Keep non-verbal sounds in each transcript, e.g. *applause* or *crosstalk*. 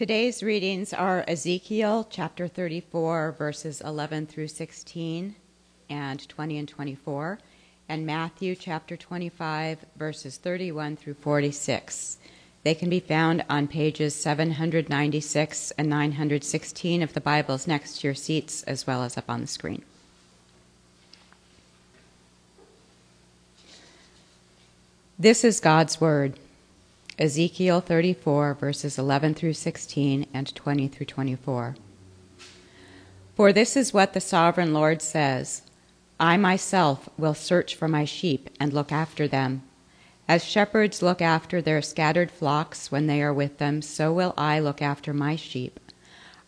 Today's readings are Ezekiel chapter 34, verses 11 through 16 and 20 and 24, and Matthew chapter 25, verses 31 through 46. They can be found on pages 796 and 916 of the Bibles next to your seats, as well as up on the screen. This is God's Word. Ezekiel 34, verses 11 through 16 and 20 through 24. For this is what the sovereign Lord says I myself will search for my sheep and look after them. As shepherds look after their scattered flocks when they are with them, so will I look after my sheep.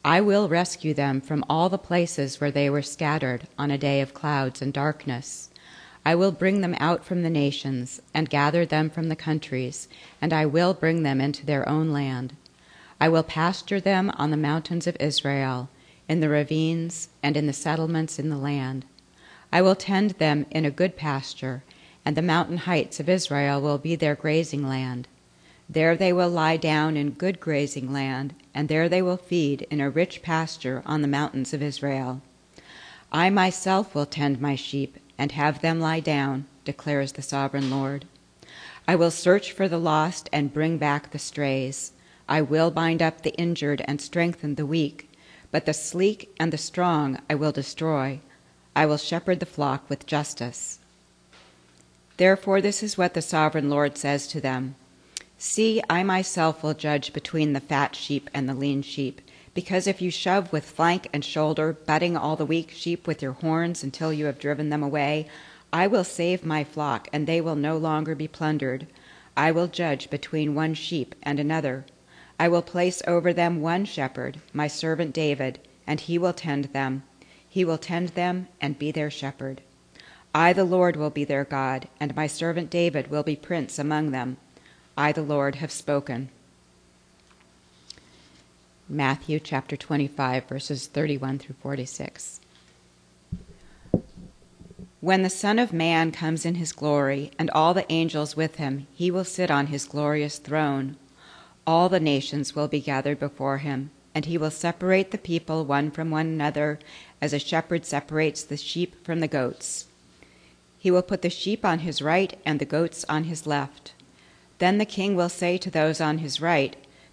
I will rescue them from all the places where they were scattered on a day of clouds and darkness. I will bring them out from the nations, and gather them from the countries, and I will bring them into their own land. I will pasture them on the mountains of Israel, in the ravines, and in the settlements in the land. I will tend them in a good pasture, and the mountain heights of Israel will be their grazing land. There they will lie down in good grazing land, and there they will feed in a rich pasture on the mountains of Israel. I myself will tend my sheep and have them lie down, declares the sovereign Lord. I will search for the lost and bring back the strays. I will bind up the injured and strengthen the weak, but the sleek and the strong I will destroy. I will shepherd the flock with justice. Therefore, this is what the sovereign Lord says to them See, I myself will judge between the fat sheep and the lean sheep because if you shove with flank and shoulder, butting all the weak sheep with your horns until you have driven them away, I will save my flock, and they will no longer be plundered. I will judge between one sheep and another. I will place over them one shepherd, my servant David, and he will tend them. He will tend them and be their shepherd. I, the Lord, will be their God, and my servant David will be prince among them. I, the Lord, have spoken. Matthew chapter 25, verses 31 through 46. When the Son of Man comes in his glory, and all the angels with him, he will sit on his glorious throne. All the nations will be gathered before him, and he will separate the people one from one another, as a shepherd separates the sheep from the goats. He will put the sheep on his right and the goats on his left. Then the king will say to those on his right,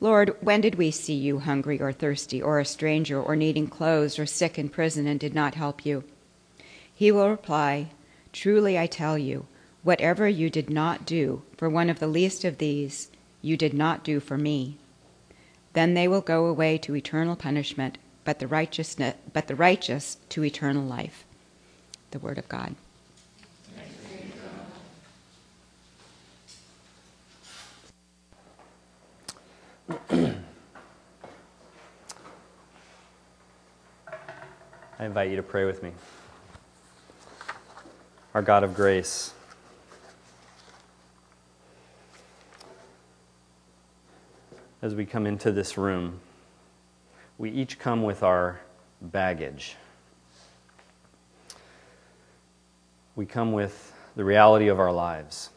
Lord, when did we see you hungry or thirsty, or a stranger, or needing clothes, or sick in prison, and did not help you? He will reply, Truly I tell you, whatever you did not do for one of the least of these, you did not do for me. Then they will go away to eternal punishment, but the righteousness, but the righteous to eternal life. The word of God. I invite you to pray with me. Our God of grace, as we come into this room, we each come with our baggage. We come with the reality of our lives.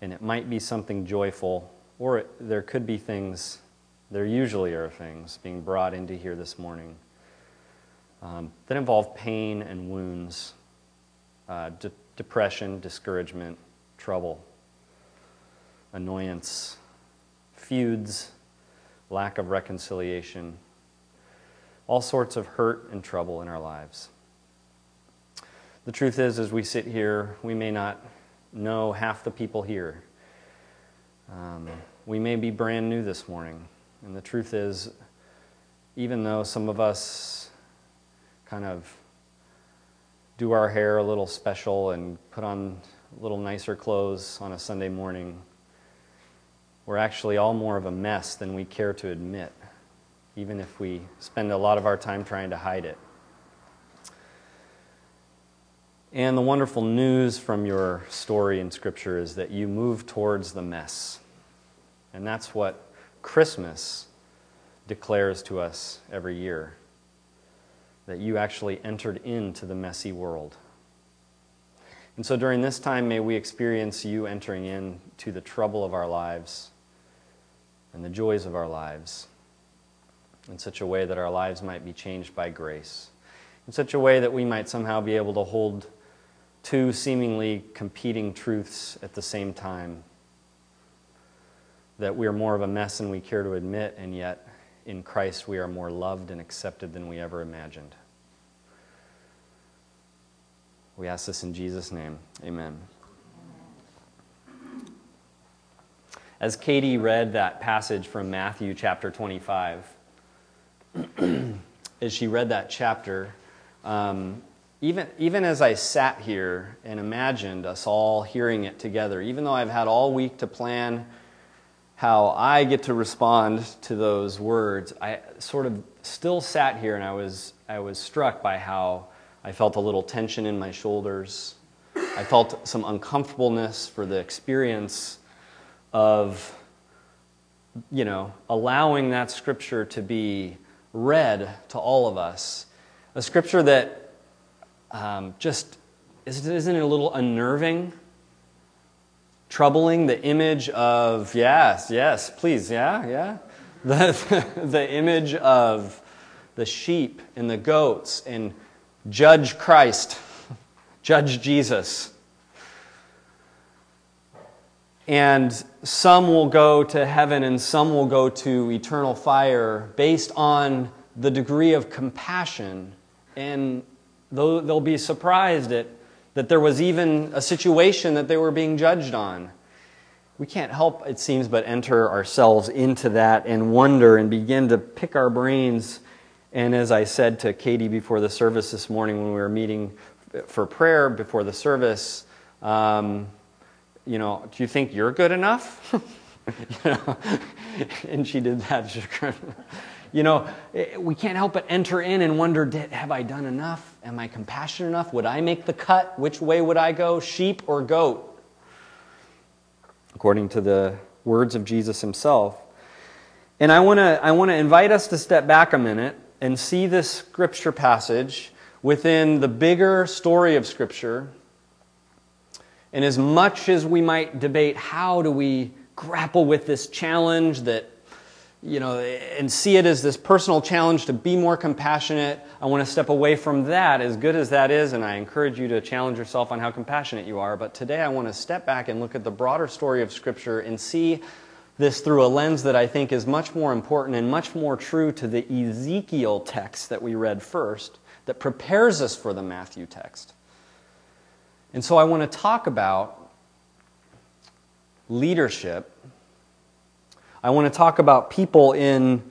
And it might be something joyful, or it, there could be things, there usually are things being brought into here this morning um, that involve pain and wounds, uh, de- depression, discouragement, trouble, annoyance, feuds, lack of reconciliation, all sorts of hurt and trouble in our lives. The truth is, as we sit here, we may not know half the people here. Um, we may be brand new this morning. And the truth is, even though some of us kind of do our hair a little special and put on a little nicer clothes on a Sunday morning, we're actually all more of a mess than we care to admit, even if we spend a lot of our time trying to hide it. And the wonderful news from your story in Scripture is that you move towards the mess. And that's what Christmas declares to us every year that you actually entered into the messy world. And so during this time, may we experience you entering into the trouble of our lives and the joys of our lives in such a way that our lives might be changed by grace, in such a way that we might somehow be able to hold two seemingly competing truths at the same time. That we are more of a mess than we care to admit, and yet in Christ we are more loved and accepted than we ever imagined. We ask this in Jesus' name. Amen. As Katie read that passage from Matthew chapter 25, *clears throat* as she read that chapter, um, even, even as I sat here and imagined us all hearing it together, even though I've had all week to plan how I get to respond to those words, I sort of still sat here and I was, I was struck by how I felt a little tension in my shoulders. I felt some uncomfortableness for the experience of, you know, allowing that scripture to be read to all of us. A scripture that um, just isn't it a little unnerving? Troubling the image of, yes, yes, please, yeah, yeah. *laughs* The, the image of the sheep and the goats and judge Christ, *laughs* judge Jesus. And some will go to heaven and some will go to eternal fire based on the degree of compassion. And they'll be surprised at that there was even a situation that they were being judged on. We can't help, it seems, but enter ourselves into that and wonder and begin to pick our brains and as I said to Katie before the service this morning when we were meeting for prayer before the service, um, you know, do you think you're good enough? *laughs* you know, *laughs* and she did that. *laughs* you know, eh, we can't help but enter in and wonder have I done enough? Am I compassionate enough? Would I make the cut? Which way would I go, sheep or goat? According to the words of Jesus himself. And I want to I want to invite us to step back a minute and see this scripture passage within the bigger story of Scripture. And as much as we might debate how do we grapple with this challenge that, you know, and see it as this personal challenge to be more compassionate, I want to step away from that, as good as that is, and I encourage you to challenge yourself on how compassionate you are. But today I want to step back and look at the broader story of Scripture and see this through a lens that I think is much more important and much more true to the Ezekiel text that we read first, that prepares us for the Matthew text. And so I want to talk about leadership. I want to talk about people in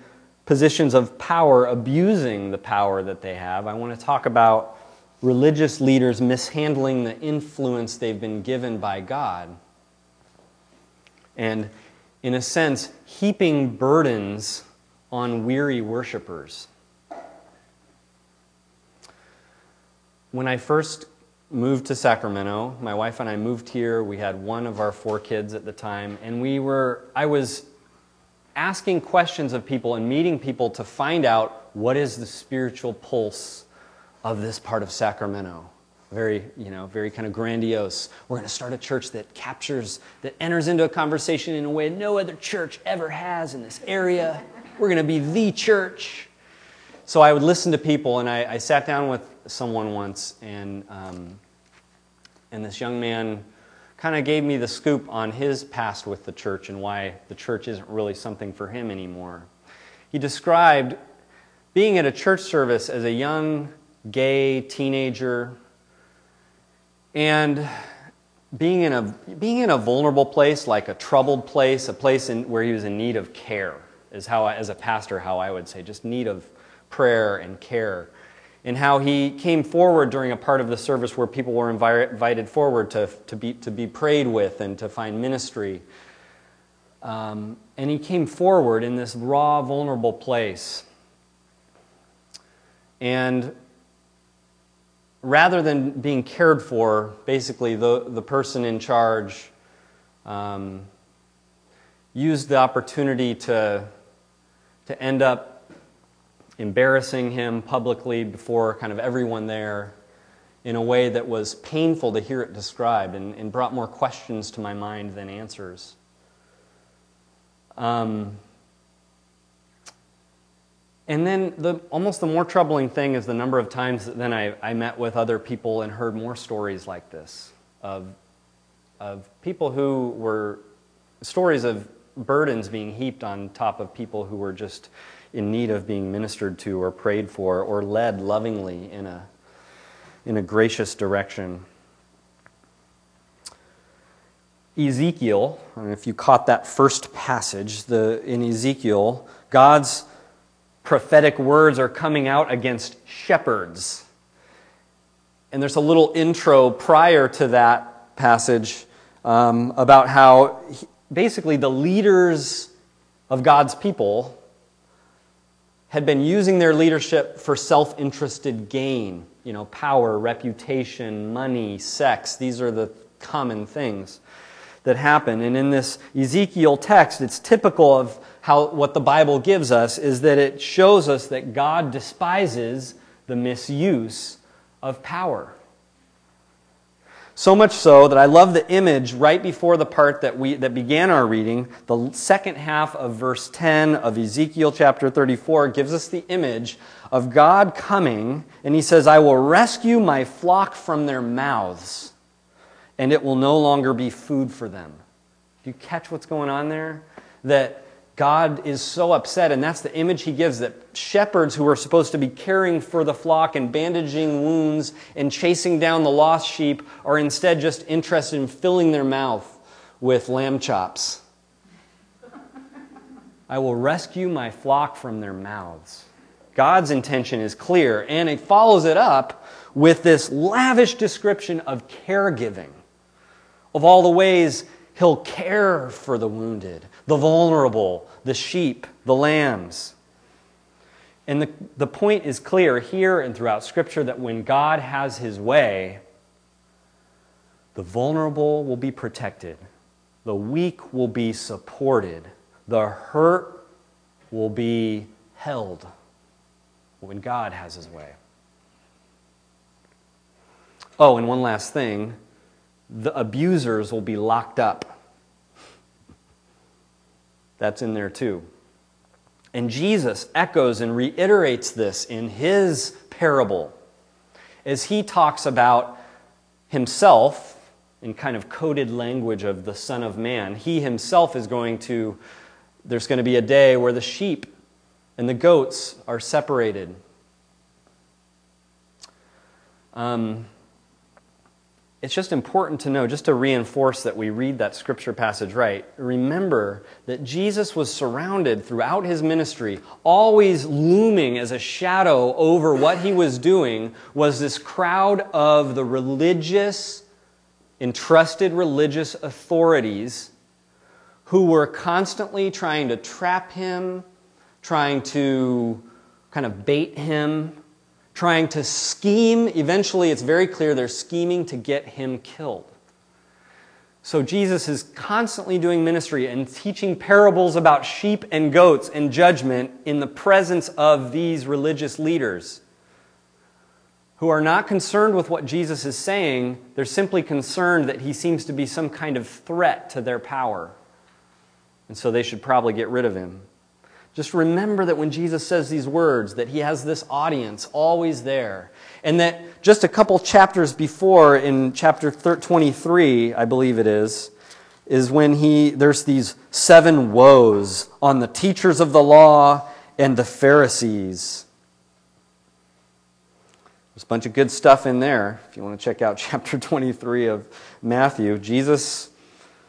positions of power abusing the power that they have. I want to talk about religious leaders mishandling the influence they've been given by God. And in a sense, heaping burdens on weary worshipers. When I first moved to Sacramento, my wife and I moved here. We had one of our four kids at the time, and we were I was asking questions of people and meeting people to find out what is the spiritual pulse of this part of Sacramento. very, you know, very kind of grandiose. We're going to start a church that captures, that enters into a conversation in a way no other church ever has in this area. We're going to be the church. So I would listen to people, and I, I sat down with someone once, and um, and this young man kind of gave me the scoop on his past with the church and why the church isn't really something for him anymore. He described being at a church service as a young gay teenager and being in a being in a vulnerable place like a troubled place a place in, where he was in need of care is how I, as a pastor how i would say just need of prayer and care and how he came forward during a part of the service where people were invited forward to, to, be, to be prayed with and to find ministry. Um, and he came forward in this raw vulnerable place. And rather than being cared for, basically the, the person in charge um, used the opportunity to, to end up embarrassing him publicly before kind of everyone there in a way that was painful to hear it described and, and brought more questions to my mind than answers. Um, and then the, almost the more troubling thing is the number of times that then I, I met with other people and heard more stories like this of, of people who were stories of burdens being heaped on top of people who were just in need of being ministered to or prayed for or led lovingly in a, in a gracious direction. Ezekiel, if you caught that first passage, the, in Ezekiel, God's prophetic words are coming out against shepherds. And there's a little intro prior to that passage um, about how he, basically the leaders of God's people had been using their leadership for self interested gain. You know, power, reputation, money, sex. These are the common things that happen. And in this Ezekiel text, it's typical of how what the Bible gives us is that it shows us that God despises the misuse of power. So much so that I love the image right before the part that, we, that began our reading. The second half of verse 10 of Ezekiel chapter 34 gives us the image of God coming, and he says, I will rescue my flock from their mouths, and it will no longer be food for them. Do you catch what's going on there? That God is so upset, and that's the image he gives that shepherds who are supposed to be caring for the flock and bandaging wounds and chasing down the lost sheep are instead just interested in filling their mouth with lamb chops. I will rescue my flock from their mouths. God's intention is clear, and it follows it up with this lavish description of caregiving, of all the ways he'll care for the wounded the vulnerable, the sheep, the lambs. And the, the point is clear here and throughout Scripture that when God has his way, the vulnerable will be protected, the weak will be supported, the hurt will be held when God has his way. Oh, and one last thing the abusers will be locked up. That's in there too. And Jesus echoes and reiterates this in his parable as he talks about himself in kind of coded language of the Son of Man. He himself is going to, there's going to be a day where the sheep and the goats are separated. Um, it's just important to know, just to reinforce that we read that scripture passage right. Remember that Jesus was surrounded throughout his ministry, always looming as a shadow over what he was doing, was this crowd of the religious, entrusted religious authorities who were constantly trying to trap him, trying to kind of bait him, trying to scheme. Eventually, it's very clear they're scheming to get him killed. So Jesus is constantly doing ministry and teaching parables about sheep and goats and judgment in the presence of these religious leaders. who are not concerned with what Jesus is saying. They're simply concerned that he seems to be some kind of threat to their power. And so they should probably get rid of him. Just remember that when Jesus says these words, that he has this audience always there. And that just a couple chapters before, in chapter 23, I believe it is, is when he, there's these seven woes on the teachers of the law and the Pharisees. There's a bunch of good stuff in there. If you want to check out *laughs* chapter 23 of Matthew, Jesus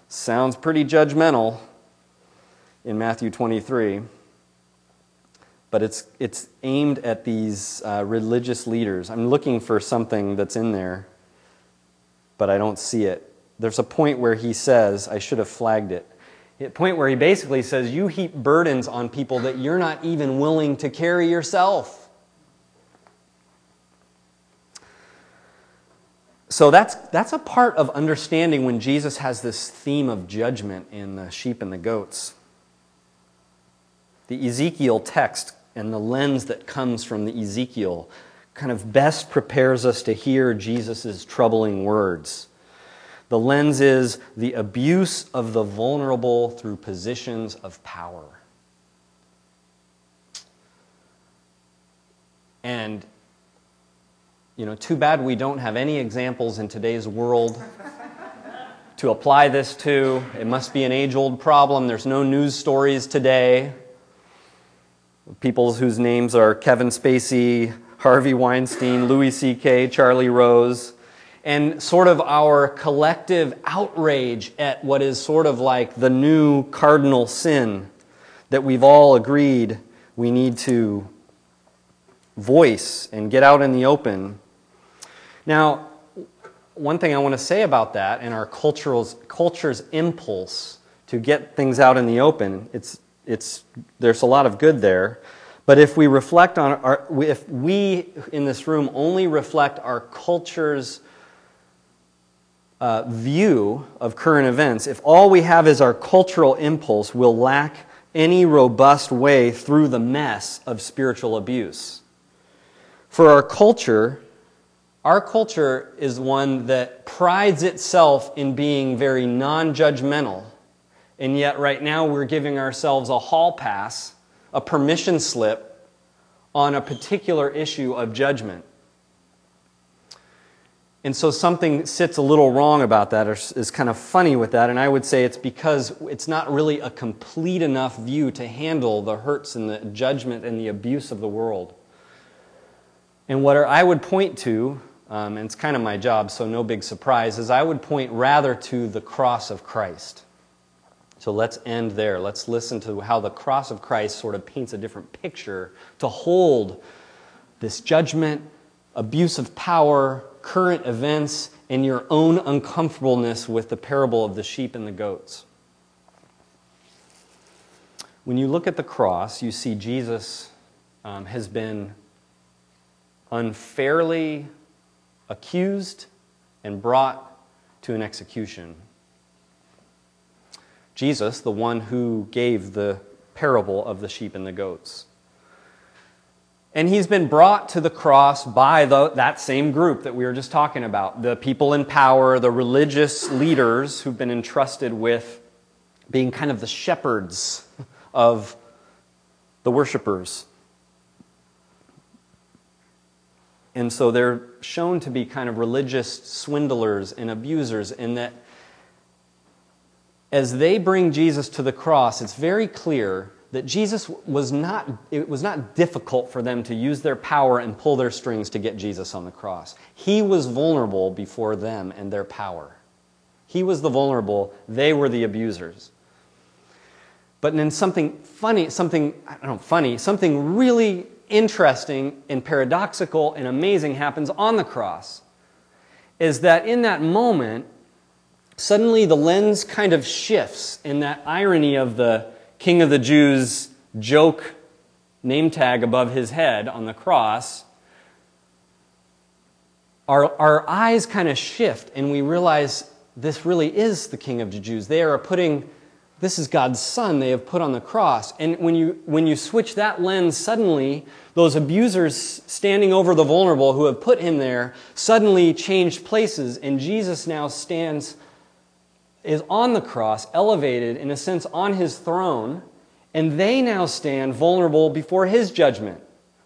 sounds pretty judgmental in Matthew 23. But it's, it's aimed at these uh, religious leaders. I'm looking for something that's in there, but I don't see it. There's a point where he says, I should have flagged it. A point where he basically says, You heap burdens on people that you're not even willing to carry yourself. So that's, that's a part of understanding when Jesus has this theme of judgment in the sheep and the goats. The Ezekiel text and the lens that comes from the Ezekiel kind of best prepares us to hear Jesus' troubling words. The lens is the abuse of the vulnerable through positions of power. And you know, too bad we don't have any examples in today's world to apply this to. It must be an age old problem. There's no news stories today. People whose names are Kevin Spacey, Harvey Weinstein, Louis C.K., Charlie Rose, and sort of our collective outrage at what is sort of like the new cardinal sin that we've all agreed we need to voice and get out in the open now, one thing I want to say about that and our culture's, culture's impulse to get things out in the open, it's, it's, there's a lot of good there. But if we reflect on our, if we in this room only reflect our culture's uh, view of current events, if all we have is our cultural impulse, we'll lack any robust way through the mess of spiritual abuse. For our culture, our culture is one that prides itself in being very non judgmental. And yet, right now, we're giving ourselves a hall pass, a permission slip on a particular issue of judgment. And so something sits a little wrong about that, or is kind of funny with that. And I would say it's because it's not really a complete enough view to handle the hurts and the judgment and the abuse of the world. And what I would point to um, and it's kind of my job, so no big surprise, is I would point rather to the cross of Christ. So let's end there. Let's listen to how the cross of Christ sort of paints a different picture to hold this judgment, abuse of power, current events, and your own uncomfortableness with the parable of the sheep and the goats. When you look at the cross, you see Jesus um, has been unfairly accused and brought to an execution. Jesus, the one who gave the parable of the sheep and the goats. And he's been brought to the cross by the, that same group that we were just talking about the people in power, the religious leaders who've been entrusted with being kind of the shepherds of the worshipers. And so they're shown to be kind of religious swindlers and abusers in that as they bring Jesus to the cross, it's very clear that Jesus was not, it was not difficult for them to use their power and pull their strings to get Jesus on the cross. He was vulnerable before them and their power. He was the vulnerable, they were the abusers. But then something funny, something, I don't know, funny, something really interesting and paradoxical and amazing happens on the cross is that in that moment, suddenly the lens kind of shifts in that irony of the King of the Jews joke name tag above his head on the cross. Our, our eyes kind of shift and we realize this really is the King of the Jews. They are putting this is God's son they have put on the cross. And when you, when you switch that lens, suddenly those abusers standing over the vulnerable who have put him there suddenly changed places, and Jesus now stands, is on the cross, elevated, in a sense, on his throne, and they now stand vulnerable before his judgment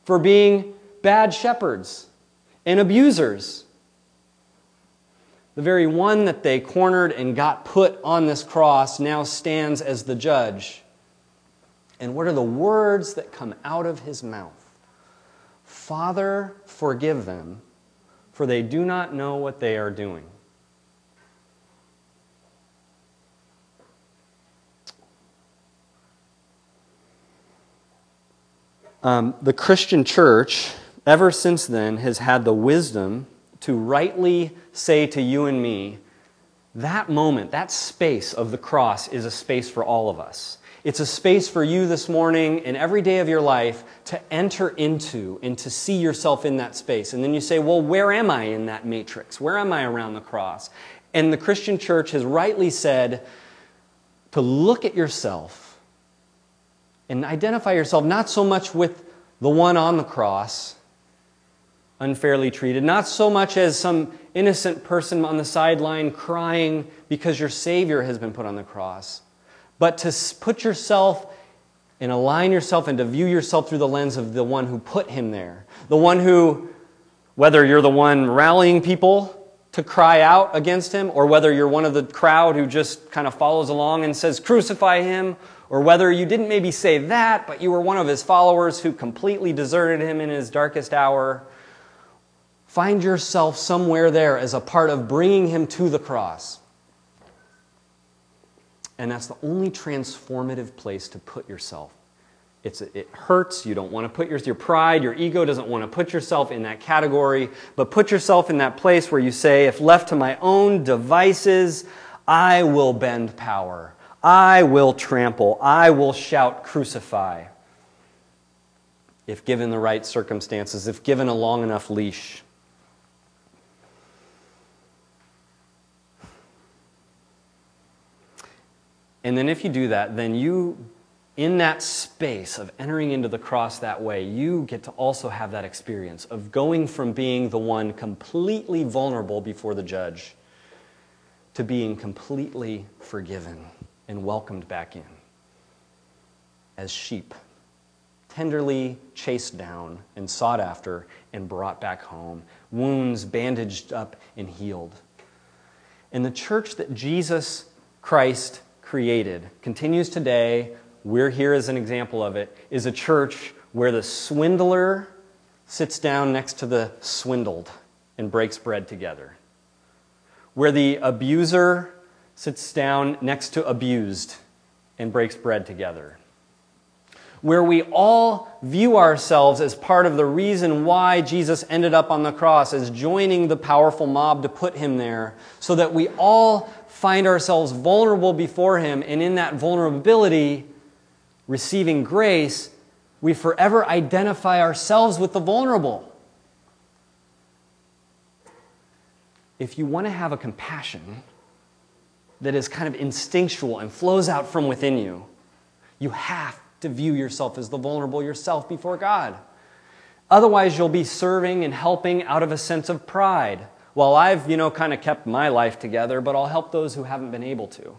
for being bad shepherds and abusers. The very one that they cornered and got put on this cross now stands as the judge. And what are the words that come out of his mouth? Father, forgive them, for they do not know what they are doing. Um, the Christian church, ever since then, has had the wisdom to rightly say to you and me, that moment, that space of the cross is a space for all of us. It's a space for you this morning and every day of your life to enter into and to see yourself in that space. And then you say, well, where am I in that matrix? Where am I around the cross? And the Christian church has rightly said to look at yourself and identify yourself not so much with the one on the cross, unfairly treated, not so much as some innocent person on the sideline crying because your Savior has been put on the cross but to put yourself and align yourself and to view yourself through the lens of the one who put him there. The one who, whether you're the one rallying people to cry out against him, or whether you're one of the crowd who just kind of follows along and says, crucify him, or whether you didn't maybe say that, but you were one of his followers who completely deserted him in his darkest hour. Find yourself somewhere there as a part of bringing him to the cross. And that's the only transformative place to put yourself. It's, it hurts. You don't want to put your, your pride, your ego doesn't want to put yourself in that category, but put yourself in that place where you say, if left to my own devices, I will bend power. I will trample. I will shout, crucify. If given the right circumstances, if given a long enough leash. And then if you do that, then you, in that space of entering into the cross that way, you get to also have that experience of going from being the one completely vulnerable before the judge to being completely forgiven and welcomed back in as sheep, tenderly chased down and sought after and brought back home, wounds bandaged up and healed. And the church that Jesus Christ created, continues today, we're here as an example of it, is a church where the swindler sits down next to the swindled and breaks bread together. Where the abuser sits down next to abused and breaks bread together. Where we all view ourselves as part of the reason why Jesus ended up on the cross, as joining the powerful mob to put him there, so that we all find ourselves vulnerable before Him, and in that vulnerability, receiving grace, we forever identify ourselves with the vulnerable. If you want to have a compassion that is kind of instinctual and flows out from within you, you have to view yourself as the vulnerable yourself before God. Otherwise, you'll be serving and helping out of a sense of pride well, I've, you know, kind of kept my life together, but I'll help those who haven't been able to.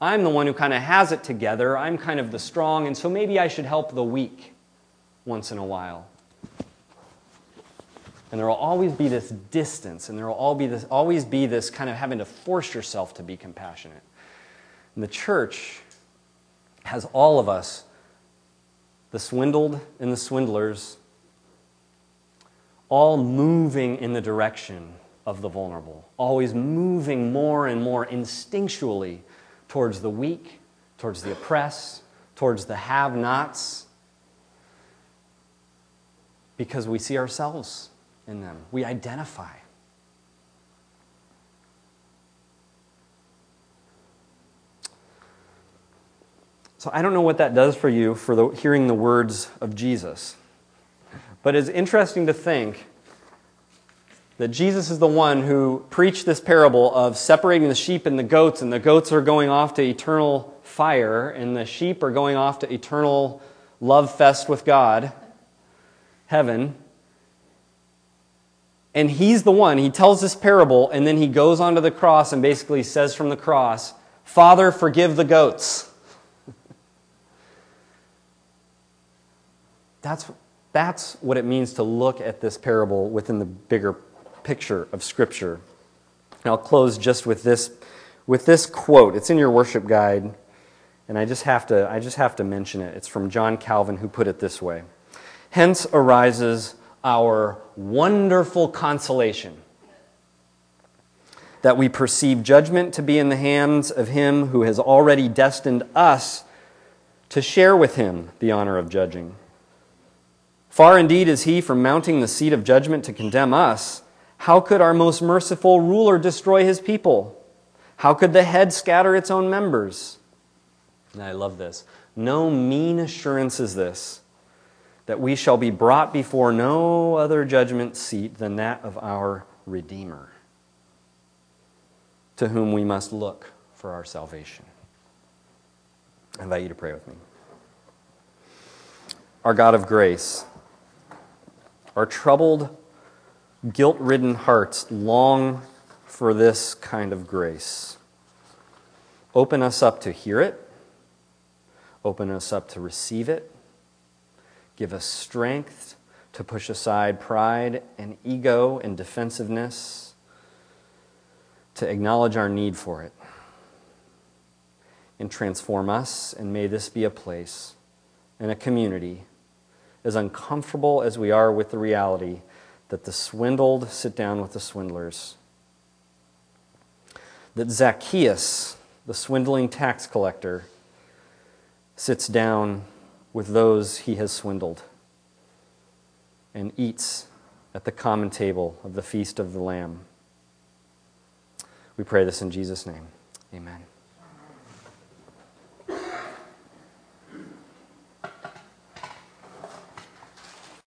I'm the one who kind of has it together. I'm kind of the strong, and so maybe I should help the weak once in a while. And there will always be this distance, and there will all be this, always be this kind of having to force yourself to be compassionate. And the church has all of us, the swindled and the swindlers, all moving in the direction of the vulnerable, always moving more and more instinctually towards the weak, towards the oppressed, towards the have nots, because we see ourselves in them. We identify. So I don't know what that does for you for the, hearing the words of Jesus. But it's interesting to think that Jesus is the one who preached this parable of separating the sheep and the goats, and the goats are going off to eternal fire, and the sheep are going off to eternal love fest with God, heaven. And he's the one, he tells this parable, and then he goes onto the cross and basically says from the cross, Father, forgive the goats. that's, that's what it means to look at this parable within the bigger picture of Scripture. And I'll close just with this, with this quote. It's in your worship guide, and I just, have to, I just have to mention it. It's from John Calvin, who put it this way Hence arises our wonderful consolation that we perceive judgment to be in the hands of Him who has already destined us to share with Him the honor of judging. Far indeed is He from mounting the seat of judgment to condemn us how could our most merciful ruler destroy his people? How could the head scatter its own members? And I love this. No mean assurance is this that we shall be brought before no other judgment seat than that of our Redeemer, to whom we must look for our salvation. I invite you to pray with me. Our God of grace, our troubled guilt ridden hearts long for this kind of grace. Open us up to hear it, open us up to receive it, give us strength to push aside pride and ego and defensiveness, to acknowledge our need for it, and transform us. And may this be a place and a community, as uncomfortable as we are with the reality that the swindled sit down with the swindlers. That Zacchaeus, the swindling tax collector, sits down with those he has swindled and eats at the common table of the feast of the Lamb. We pray this in Jesus' name. Amen.